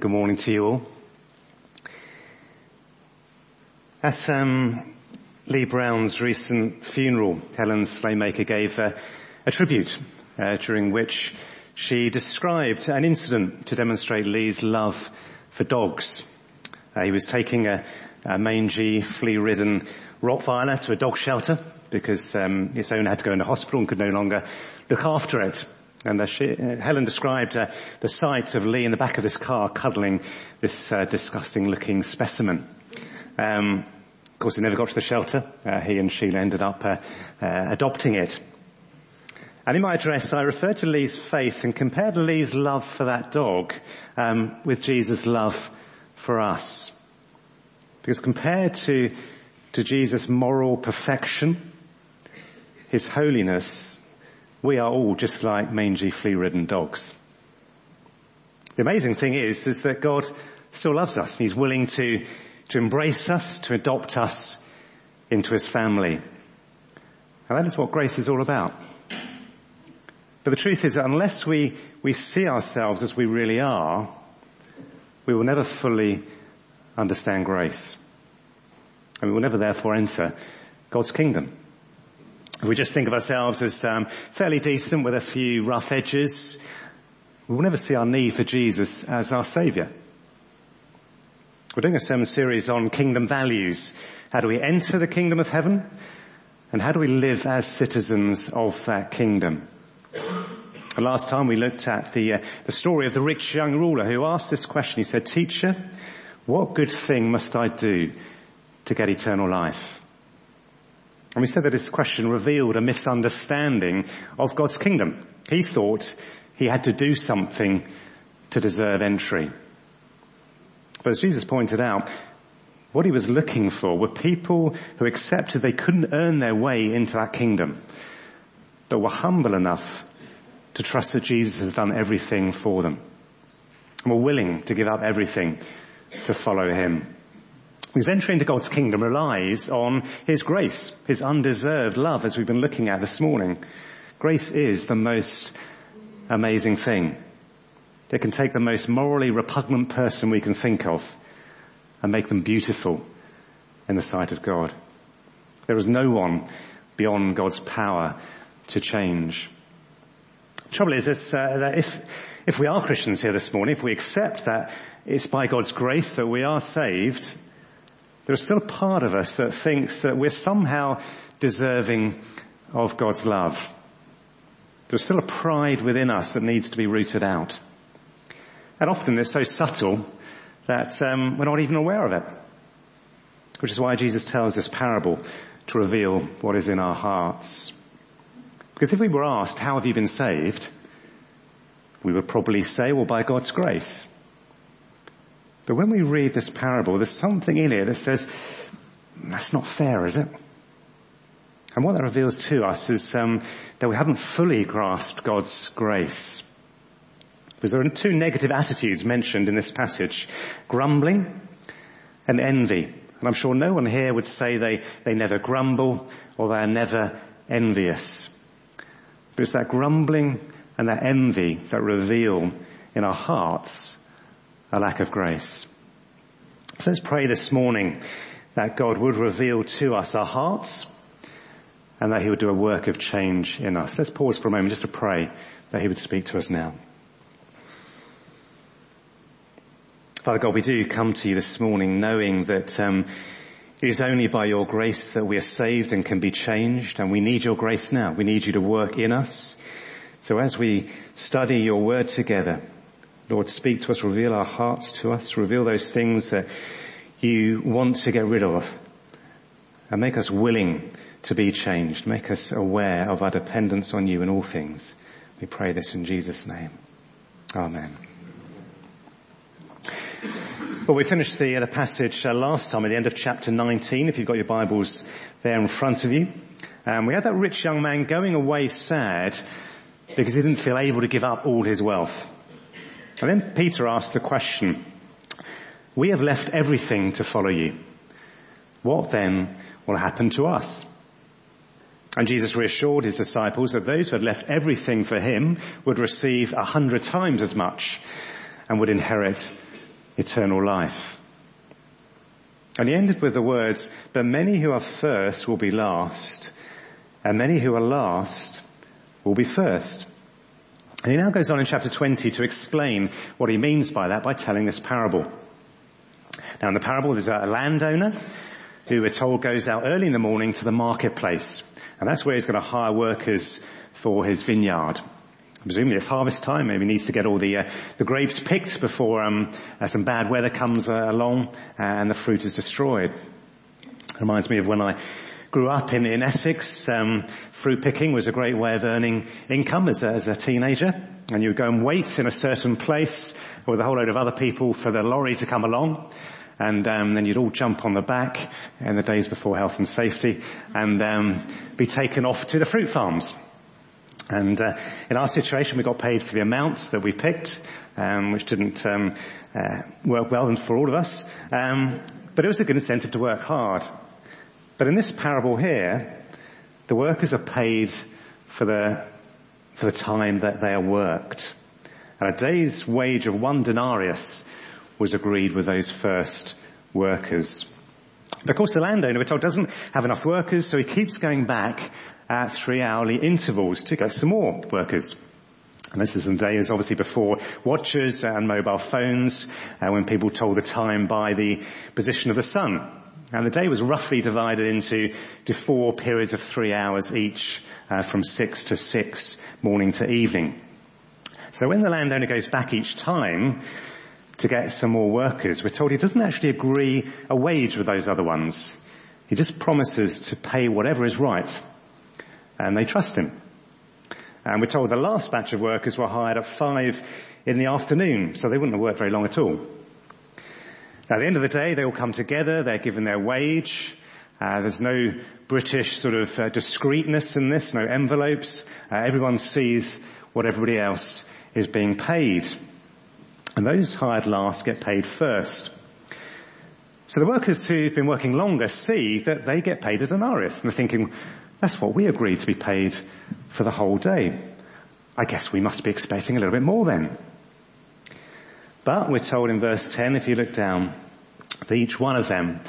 Good morning to you all. At um, Lee Brown's recent funeral, Helen Slaymaker gave a tribute uh, during which she described an incident to demonstrate Lee's love for dogs. Uh, he was taking a, a mangy, flea-ridden Rottweiler to a dog shelter because um, its owner had to go into hospital and could no longer look after it. And she, uh, Helen described uh, the sight of Lee in the back of this car cuddling this uh, disgusting looking specimen. Um, of course, he never got to the shelter. Uh, he and Sheila ended up uh, adopting it. And in my address, I referred to Lee's faith and compared Lee's love for that dog um, with Jesus' love for us. Because compared to, to Jesus' moral perfection, his holiness, we are all just like mangy, flea-ridden dogs. The amazing thing is, is that God still loves us. And He's willing to, to embrace us, to adopt us into his family. And that is what grace is all about. But the truth is that unless we, we see ourselves as we really are, we will never fully understand grace. And we will never therefore enter God's kingdom. We just think of ourselves as um, fairly decent with a few rough edges. We will never see our need for Jesus as our saviour. We're doing a sermon series on kingdom values. How do we enter the kingdom of heaven? And how do we live as citizens of that kingdom? And last time we looked at the, uh, the story of the rich young ruler who asked this question. He said, teacher, what good thing must I do to get eternal life? And we said that this question revealed a misunderstanding of God's kingdom. He thought he had to do something to deserve entry. But as Jesus pointed out, what he was looking for were people who accepted they couldn't earn their way into that kingdom, but were humble enough to trust that Jesus has done everything for them and were willing to give up everything to follow him. Because entry into God's kingdom relies on His grace, His undeserved love, as we've been looking at this morning. Grace is the most amazing thing. It can take the most morally repugnant person we can think of and make them beautiful in the sight of God. There is no one beyond God's power to change. The trouble is, is uh, that if, if we are Christians here this morning, if we accept that it's by God's grace that we are saved, there's still a part of us that thinks that we're somehow deserving of God's love. There's still a pride within us that needs to be rooted out. And often it's so subtle that um, we're not even aware of it. Which is why Jesus tells this parable to reveal what is in our hearts. Because if we were asked, how have you been saved? We would probably say, well, by God's grace. But when we read this parable, there's something in it that says, that's not fair, is it? And what that reveals to us is um, that we haven't fully grasped God's grace. Because there are two negative attitudes mentioned in this passage. Grumbling and envy. And I'm sure no one here would say they, they never grumble or they are never envious. But it's that grumbling and that envy that reveal in our hearts a lack of grace. So let's pray this morning that God would reveal to us our hearts and that he would do a work of change in us. Let's pause for a moment just to pray that he would speak to us now. Father God, we do come to you this morning knowing that um, it is only by your grace that we are saved and can be changed and we need your grace now. We need you to work in us. So as we study your word together, Lord, speak to us, reveal our hearts to us, reveal those things that you want to get rid of, and make us willing to be changed. Make us aware of our dependence on you in all things. We pray this in Jesus' name. Amen. Well, we finished the, the passage uh, last time at the end of chapter 19, if you've got your Bibles there in front of you. Um, we had that rich young man going away sad because he didn't feel able to give up all his wealth. And then Peter asked the question, we have left everything to follow you. What then will happen to us? And Jesus reassured his disciples that those who had left everything for him would receive a hundred times as much and would inherit eternal life. And he ended with the words, but many who are first will be last, and many who are last will be first. And he now goes on in chapter 20 to explain what he means by that by telling this parable. Now in the parable there's a landowner who we're told goes out early in the morning to the marketplace. And that's where he's going to hire workers for his vineyard. Presumably it's harvest time. Maybe he needs to get all the uh, the grapes picked before um, uh, some bad weather comes uh, along and the fruit is destroyed. It reminds me of when I grew up in, in Essex. Um, fruit picking was a great way of earning income as a, as a teenager. And you would go and wait in a certain place with a whole load of other people for the lorry to come along. And um, then you'd all jump on the back in the days before health and safety and um, be taken off to the fruit farms. And uh, in our situation, we got paid for the amounts that we picked, um, which didn't um, uh, work well for all of us. Um, but it was a good incentive to work hard. But in this parable here, the workers are paid for the for the time that they are worked. And a day's wage of one denarius was agreed with those first workers. Of course the landowner, we're told, doesn't have enough workers, so he keeps going back at three hourly intervals to get some more workers. And this is in days obviously before watches and mobile phones, uh, when people told the time by the position of the sun. And the day was roughly divided into to four periods of three hours each, uh, from six to six, morning to evening. So when the landowner goes back each time to get some more workers, we're told he doesn't actually agree a wage with those other ones. He just promises to pay whatever is right. And they trust him. And we're told the last batch of workers were hired at five in the afternoon, so they wouldn't have worked very long at all. At the end of the day, they all come together, they're given their wage, uh, there's no British sort of uh, discreetness in this, no envelopes. Uh, everyone sees what everybody else is being paid. And those hired last get paid first. So the workers who've been working longer see that they get paid a denarius. And they're thinking, that's what we agreed to be paid for the whole day. I guess we must be expecting a little bit more then. But we're told in verse 10, if you look down, that each one of them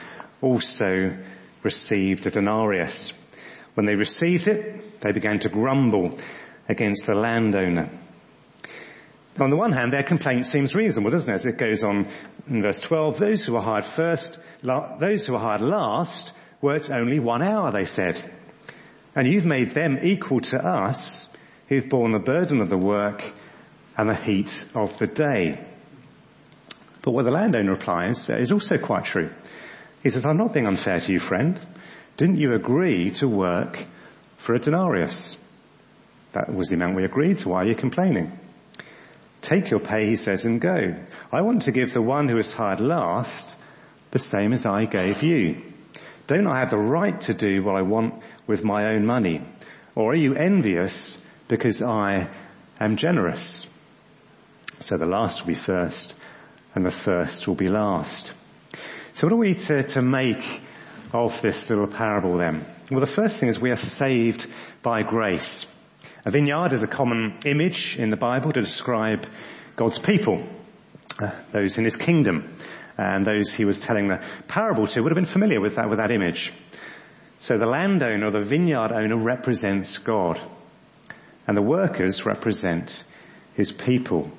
also received a denarius. When they received it, they began to grumble against the landowner. On the one hand, their complaint seems reasonable, doesn't it? As it goes on in verse 12, those who were hired first, those who were hired last worked only one hour, they said. And you've made them equal to us who've borne the burden of the work and the heat of the day. But what the landowner replies is also quite true. He says, I'm not being unfair to you, friend. Didn't you agree to work for a denarius? That was the amount we agreed to. Why are you complaining? Take your pay, he says, and go. I want to give the one who is hired last the same as I gave you. Don't I have the right to do what I want with my own money? Or are you envious because I am generous? So the last will be first and the first will be last. So what are we to, to make of this little parable then? Well, the first thing is we are saved by grace. A vineyard is a common image in the Bible to describe God's people, uh, those in his kingdom, and those he was telling the parable to would have been familiar with that, with that image. So the landowner, the vineyard owner represents God, and the workers represent his people.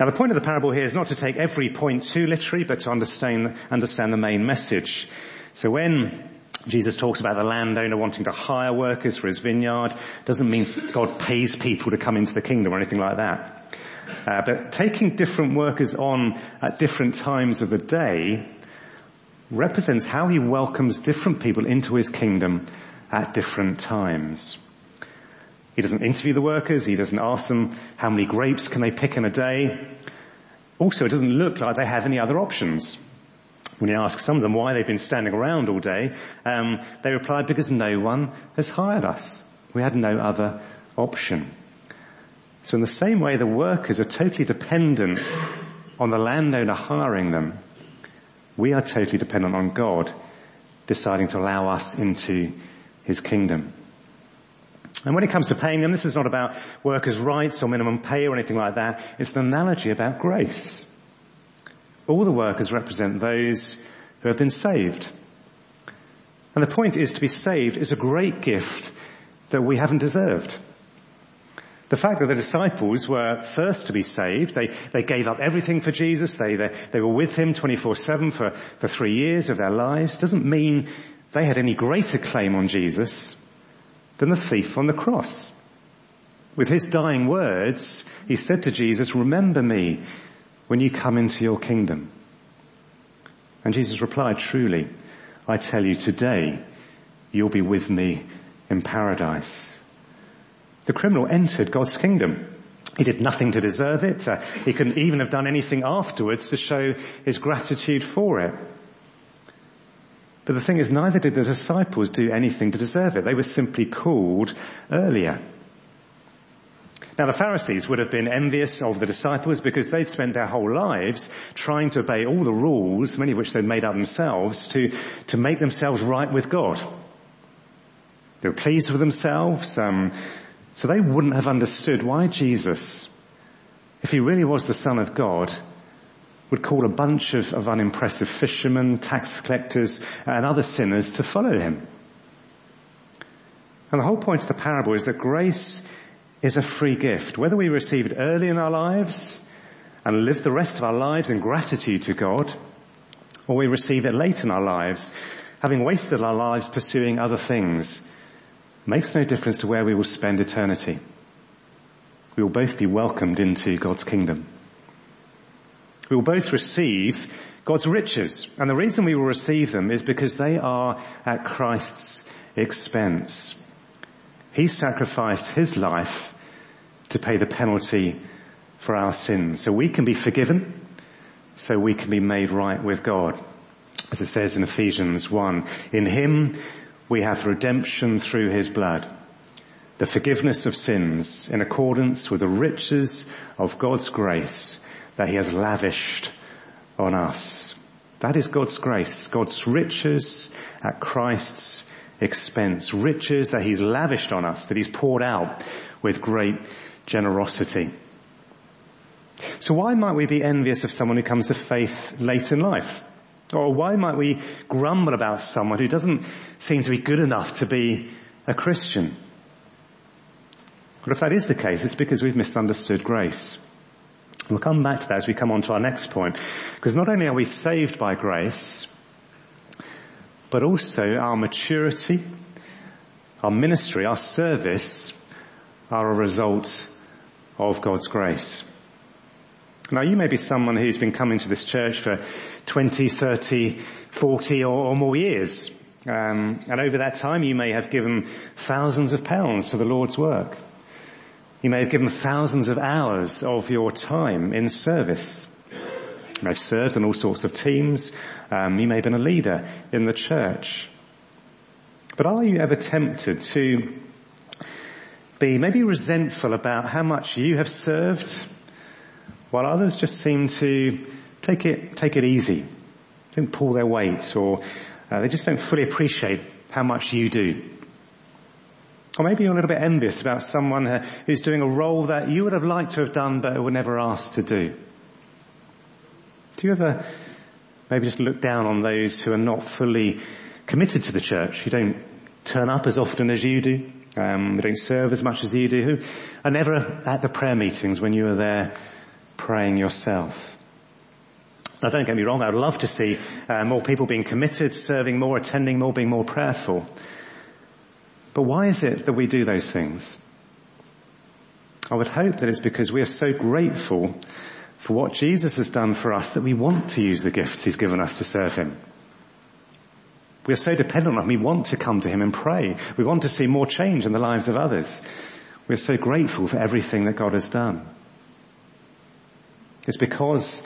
Now the point of the parable here is not to take every point too literally, but to understand, understand the main message. So when Jesus talks about the landowner wanting to hire workers for his vineyard, doesn't mean God pays people to come into the kingdom or anything like that. Uh, but taking different workers on at different times of the day represents how he welcomes different people into his kingdom at different times. He doesn't interview the workers. He doesn't ask them how many grapes can they pick in a day. Also, it doesn't look like they have any other options. When you ask some of them why they've been standing around all day, um, they replied, because no one has hired us. We had no other option. So in the same way, the workers are totally dependent on the landowner hiring them. We are totally dependent on God deciding to allow us into his kingdom. And when it comes to paying them, this is not about workers' rights or minimum pay or anything like that. It's an analogy about grace. All the workers represent those who have been saved. And the point is to be saved is a great gift that we haven't deserved. The fact that the disciples were first to be saved, they, they gave up everything for Jesus, they, they, they were with him 24-7 for, for three years of their lives, doesn't mean they had any greater claim on Jesus than the thief on the cross. With his dying words, he said to Jesus, remember me when you come into your kingdom. And Jesus replied, truly, I tell you today, you'll be with me in paradise. The criminal entered God's kingdom. He did nothing to deserve it. Uh, he couldn't even have done anything afterwards to show his gratitude for it. But the thing is, neither did the disciples do anything to deserve it. They were simply called earlier. Now the Pharisees would have been envious of the disciples because they'd spent their whole lives trying to obey all the rules, many of which they'd made up themselves, to, to make themselves right with God. They were pleased with themselves, um, so they wouldn't have understood why Jesus, if he really was the Son of God, would call a bunch of, of unimpressive fishermen, tax collectors, and other sinners to follow him. And the whole point of the parable is that grace is a free gift. Whether we receive it early in our lives and live the rest of our lives in gratitude to God, or we receive it late in our lives, having wasted our lives pursuing other things, makes no difference to where we will spend eternity. We will both be welcomed into God's kingdom. We will both receive God's riches. And the reason we will receive them is because they are at Christ's expense. He sacrificed his life to pay the penalty for our sins. So we can be forgiven, so we can be made right with God. As it says in Ephesians 1, in him we have redemption through his blood, the forgiveness of sins in accordance with the riches of God's grace that he has lavished on us. That is God's grace, God's riches at Christ's expense, riches that he's lavished on us, that he's poured out with great generosity. So why might we be envious of someone who comes to faith late in life? Or why might we grumble about someone who doesn't seem to be good enough to be a Christian? But if that is the case, it's because we've misunderstood grace. We'll come back to that as we come on to our next point. Because not only are we saved by grace, but also our maturity, our ministry, our service are a result of God's grace. Now you may be someone who's been coming to this church for 20, 30, 40 or, or more years. Um, and over that time you may have given thousands of pounds to the Lord's work. You may have given thousands of hours of your time in service. You may have served on all sorts of teams. Um, you may have been a leader in the church. But are you ever tempted to be maybe resentful about how much you have served while others just seem to take it, take it easy, don't pull their weight, or uh, they just don't fully appreciate how much you do. Or maybe you're a little bit envious about someone uh, who's doing a role that you would have liked to have done but were never asked to do. Do you ever maybe just look down on those who are not fully committed to the church, who don't turn up as often as you do, um, who don't serve as much as you do, who are never at the prayer meetings when you are there praying yourself. Now don't get me wrong, I would love to see uh, more people being committed, serving more, attending more, being more prayerful. But why is it that we do those things? I would hope that it's because we are so grateful for what Jesus has done for us that we want to use the gifts he's given us to serve him. We are so dependent on him, we want to come to him and pray. We want to see more change in the lives of others. We're so grateful for everything that God has done. It's because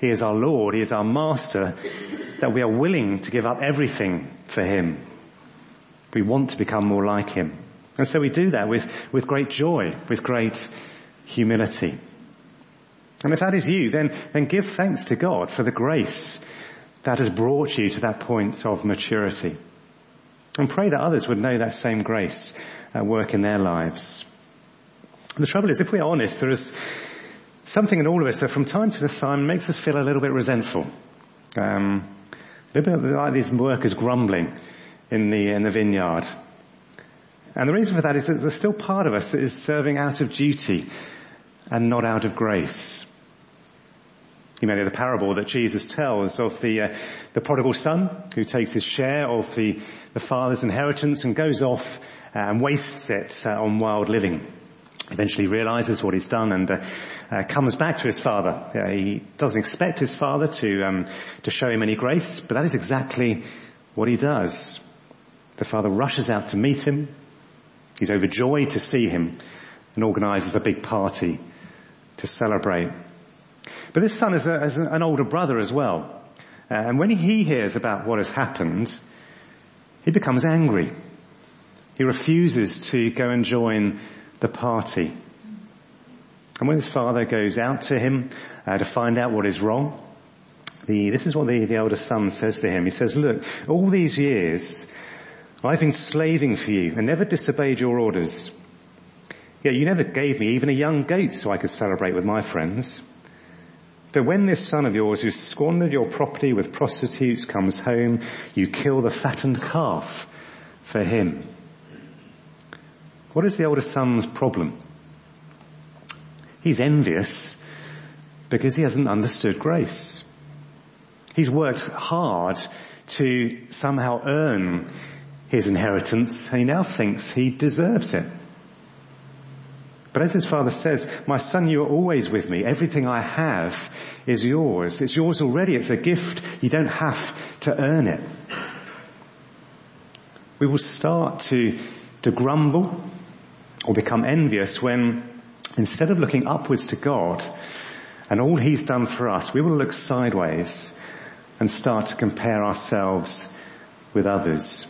He is our Lord, He is our Master, that we are willing to give up everything for Him. We want to become more like Him. And so we do that with, with great joy, with great humility. And if that is you, then, then give thanks to God for the grace that has brought you to that point of maturity. And pray that others would know that same grace at work in their lives. The trouble is, if we're honest, there is, something in all of us that from time to time makes us feel a little bit resentful. Um, a little bit like these workers grumbling in the, in the vineyard. And the reason for that is that there's still part of us that is serving out of duty and not out of grace. You may know the parable that Jesus tells of the, uh, the prodigal son who takes his share of the, the father's inheritance and goes off uh, and wastes it uh, on wild living. Eventually realizes what he's done and uh, uh, comes back to his father. Uh, he doesn't expect his father to um, to show him any grace, but that is exactly what he does. The father rushes out to meet him. He's overjoyed to see him and organizes a big party to celebrate. But this son is, a, is an older brother as well. Uh, and when he hears about what has happened, he becomes angry. He refuses to go and join the party. And when his father goes out to him uh, to find out what is wrong, the, this is what the, the elder son says to him. He says, look, all these years I've been slaving for you and never disobeyed your orders. Yet you never gave me even a young goat so I could celebrate with my friends. But when this son of yours who squandered your property with prostitutes comes home, you kill the fattened calf for him. What is the older son's problem? He's envious because he hasn't understood grace. He's worked hard to somehow earn his inheritance he now thinks he deserves it. But as his father says, my son, you are always with me. Everything I have is yours. It's yours already. It's a gift. You don't have to earn it. We will start to, to grumble or become envious when instead of looking upwards to God and all he's done for us, we will look sideways and start to compare ourselves with others.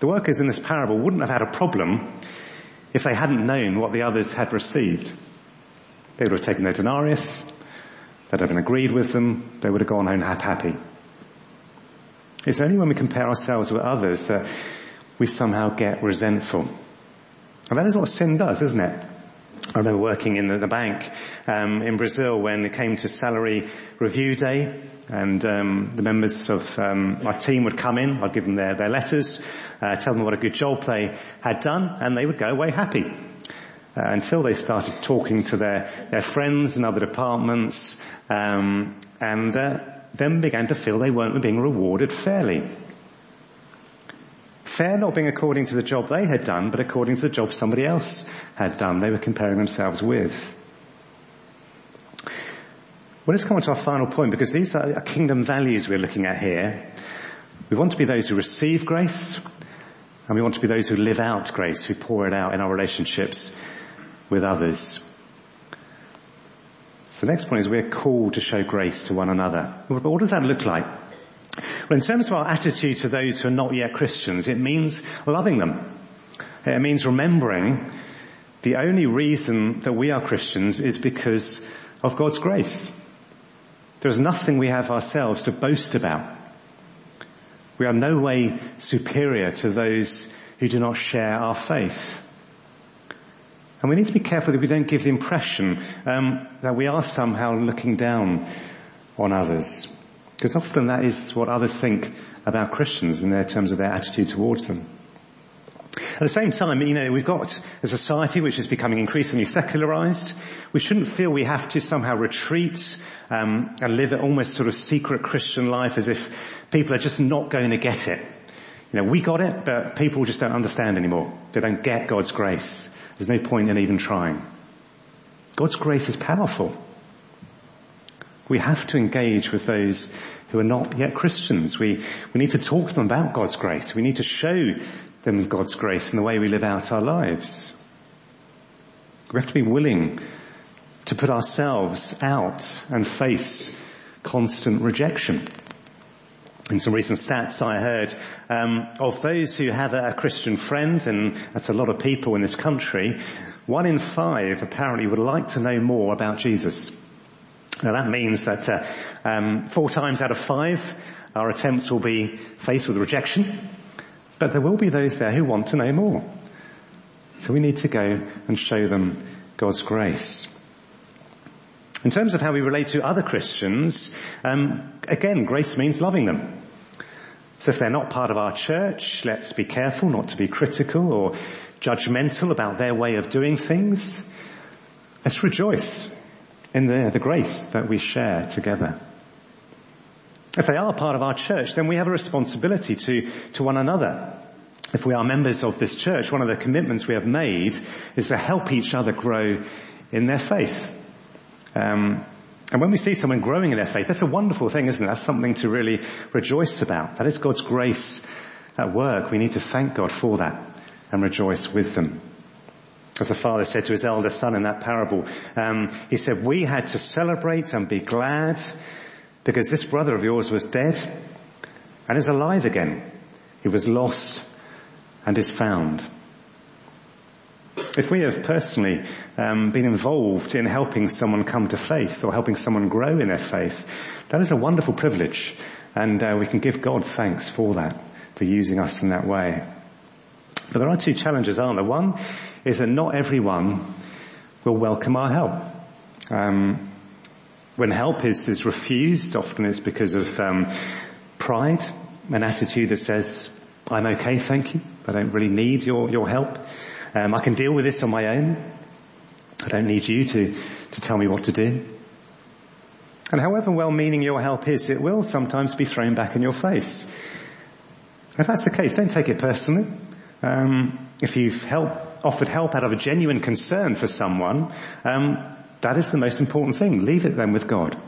The workers in this parable wouldn't have had a problem if they hadn't known what the others had received. They would have taken their denarius, they'd have been agreed with them, they would have gone home happy. It's only when we compare ourselves with others that we somehow get resentful. And that is what sin does, isn't it? I remember working in the, bank um, in Brazil when it came to salary review day, and um, the members of um, my team would come in. I'd give them their, their letters, uh, tell them what a good job they had done, and they would go away happy. Uh, until they started talking to their, their friends in other departments, um, and uh, then began to feel they weren't being rewarded fairly. Fair not being according to the job they had done, but according to the job somebody else had done. They were comparing themselves with. Well, let's come on to our final point because these are kingdom values we're looking at here. We want to be those who receive grace and we want to be those who live out grace, who pour it out in our relationships with others. So the next point is we're called to show grace to one another. But what does that look like? In terms of our attitude to those who are not yet Christians, it means loving them. It means remembering the only reason that we are Christians is because of God's grace. There is nothing we have ourselves to boast about. We are no way superior to those who do not share our faith. And we need to be careful that we don't give the impression um, that we are somehow looking down on others. Because often that is what others think about Christians in their terms of their attitude towards them. At the same time, you know, we've got a society which is becoming increasingly secularized. We shouldn't feel we have to somehow retreat um, and live an almost sort of secret Christian life as if people are just not going to get it. You know, we got it, but people just don't understand anymore. They don't get God's grace. There's no point in even trying. God's grace is powerful. We have to engage with those who are not yet Christians. We, we need to talk to them about God's grace. We need to show them God's grace in the way we live out our lives. We have to be willing to put ourselves out and face constant rejection. In some recent stats I heard um, of those who have a Christian friend, and that's a lot of people in this country, one in five apparently would like to know more about Jesus. Now that means that uh, um, four times out of five, our attempts will be faced with rejection, but there will be those there who want to know more. So we need to go and show them God's grace. In terms of how we relate to other Christians, um, again, grace means loving them. So if they're not part of our church, let's be careful not to be critical or judgmental about their way of doing things. Let's rejoice in the, the grace that we share together. If they are part of our church, then we have a responsibility to, to one another. If we are members of this church, one of the commitments we have made is to help each other grow in their faith. Um, and when we see someone growing in their faith, that's a wonderful thing, isn't it? That's something to really rejoice about. That is God's grace at work. We need to thank God for that and rejoice with them. As the father said to his elder son in that parable, um, he said, we had to celebrate and be glad because this brother of yours was dead and is alive again. He was lost and is found. If we have personally um, been involved in helping someone come to faith or helping someone grow in their faith, that is a wonderful privilege, and uh, we can give God thanks for that, for using us in that way. But there are two challenges, aren't there? One is that not everyone will welcome our help. Um, when help is, is refused, often it's because of um, pride, an attitude that says, I'm okay, thank you. I don't really need your, your help. Um, I can deal with this on my own. I don't need you to, to tell me what to do. And however well-meaning your help is, it will sometimes be thrown back in your face. If that's the case, don't take it personally. Um, if you've help, offered help out of a genuine concern for someone, um, that is the most important thing. Leave it then with God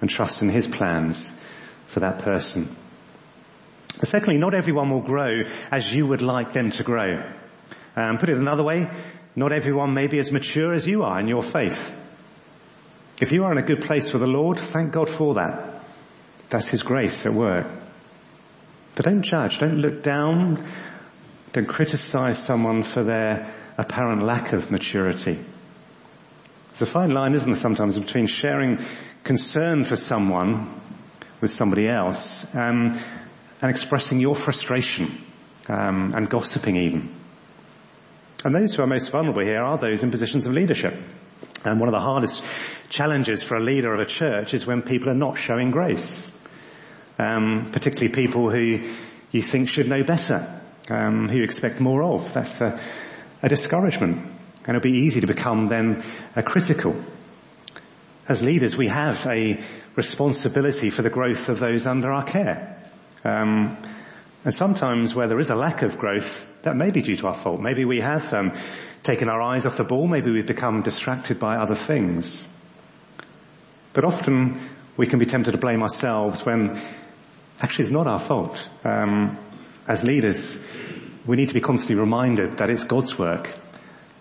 and trust in His plans for that person. But secondly, not everyone will grow as you would like them to grow. Um, put it another way, not everyone may be as mature as you are in your faith. If you are in a good place for the Lord, thank God for that. That's His grace at work. But don't judge, don't look down, don't criticize someone for their apparent lack of maturity. It's a fine line, isn't there, sometimes between sharing concern for someone with somebody else um, and expressing your frustration um, and gossiping even. And those who are most vulnerable here are those in positions of leadership. And one of the hardest challenges for a leader of a church is when people are not showing grace. Um, particularly people who you think should know better, um, who you expect more of. That's a, a discouragement. And it'll be easy to become then a critical. As leaders, we have a responsibility for the growth of those under our care. Um, and sometimes where there is a lack of growth, that may be due to our fault. Maybe we have um, taken our eyes off the ball. Maybe we've become distracted by other things. But often we can be tempted to blame ourselves when actually it's not our fault. Um, as leaders, we need to be constantly reminded that it's God's work.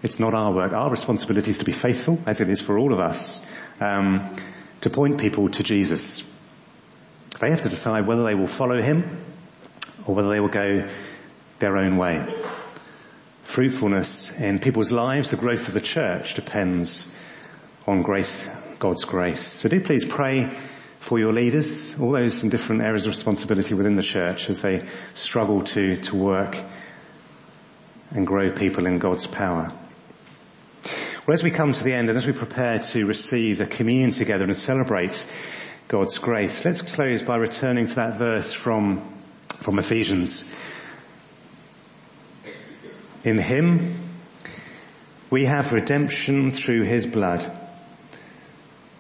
It's not our work. Our responsibility is to be faithful, as it is for all of us, um, to point people to Jesus. They have to decide whether they will follow him or whether they will go their own way. Fruitfulness in people's lives, the growth of the church depends on grace, God's grace. So do please pray for your leaders, all those in different areas of responsibility within the church as they struggle to, to work and grow people in God's power. Well, as we come to the end and as we prepare to receive the communion together and celebrate God's grace. Let's close by returning to that verse from, from Ephesians. In Him, we have redemption through His blood,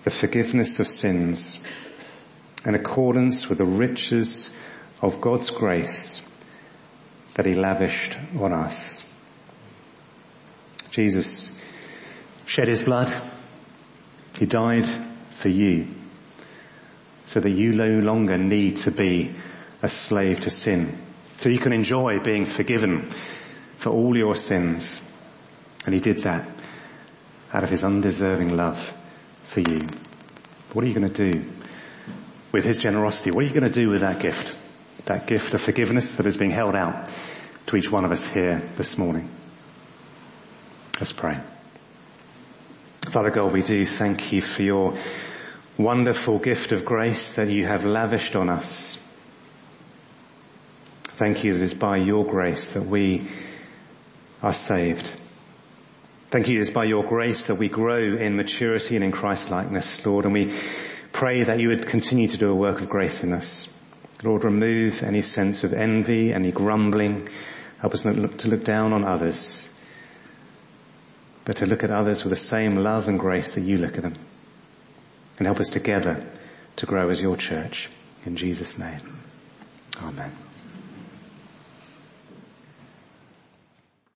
the forgiveness of sins, in accordance with the riches of God's grace that He lavished on us. Jesus shed His blood. He died for you so that you no longer need to be a slave to sin. So you can enjoy being forgiven for all your sins. And he did that out of his undeserving love for you. What are you going to do with his generosity? What are you going to do with that gift? That gift of forgiveness that is being held out to each one of us here this morning. Let's pray. Father God, we do thank you for your wonderful gift of grace that you have lavished on us. Thank you that it is by your grace that we are saved. Thank you, it's by your grace that we grow in maturity and in Christ likeness, Lord, and we pray that you would continue to do a work of grace in us. Lord, remove any sense of envy, any grumbling. Help us not look, to look down on others, but to look at others with the same love and grace that you look at them. And help us together to grow as your church. In Jesus' name. Amen.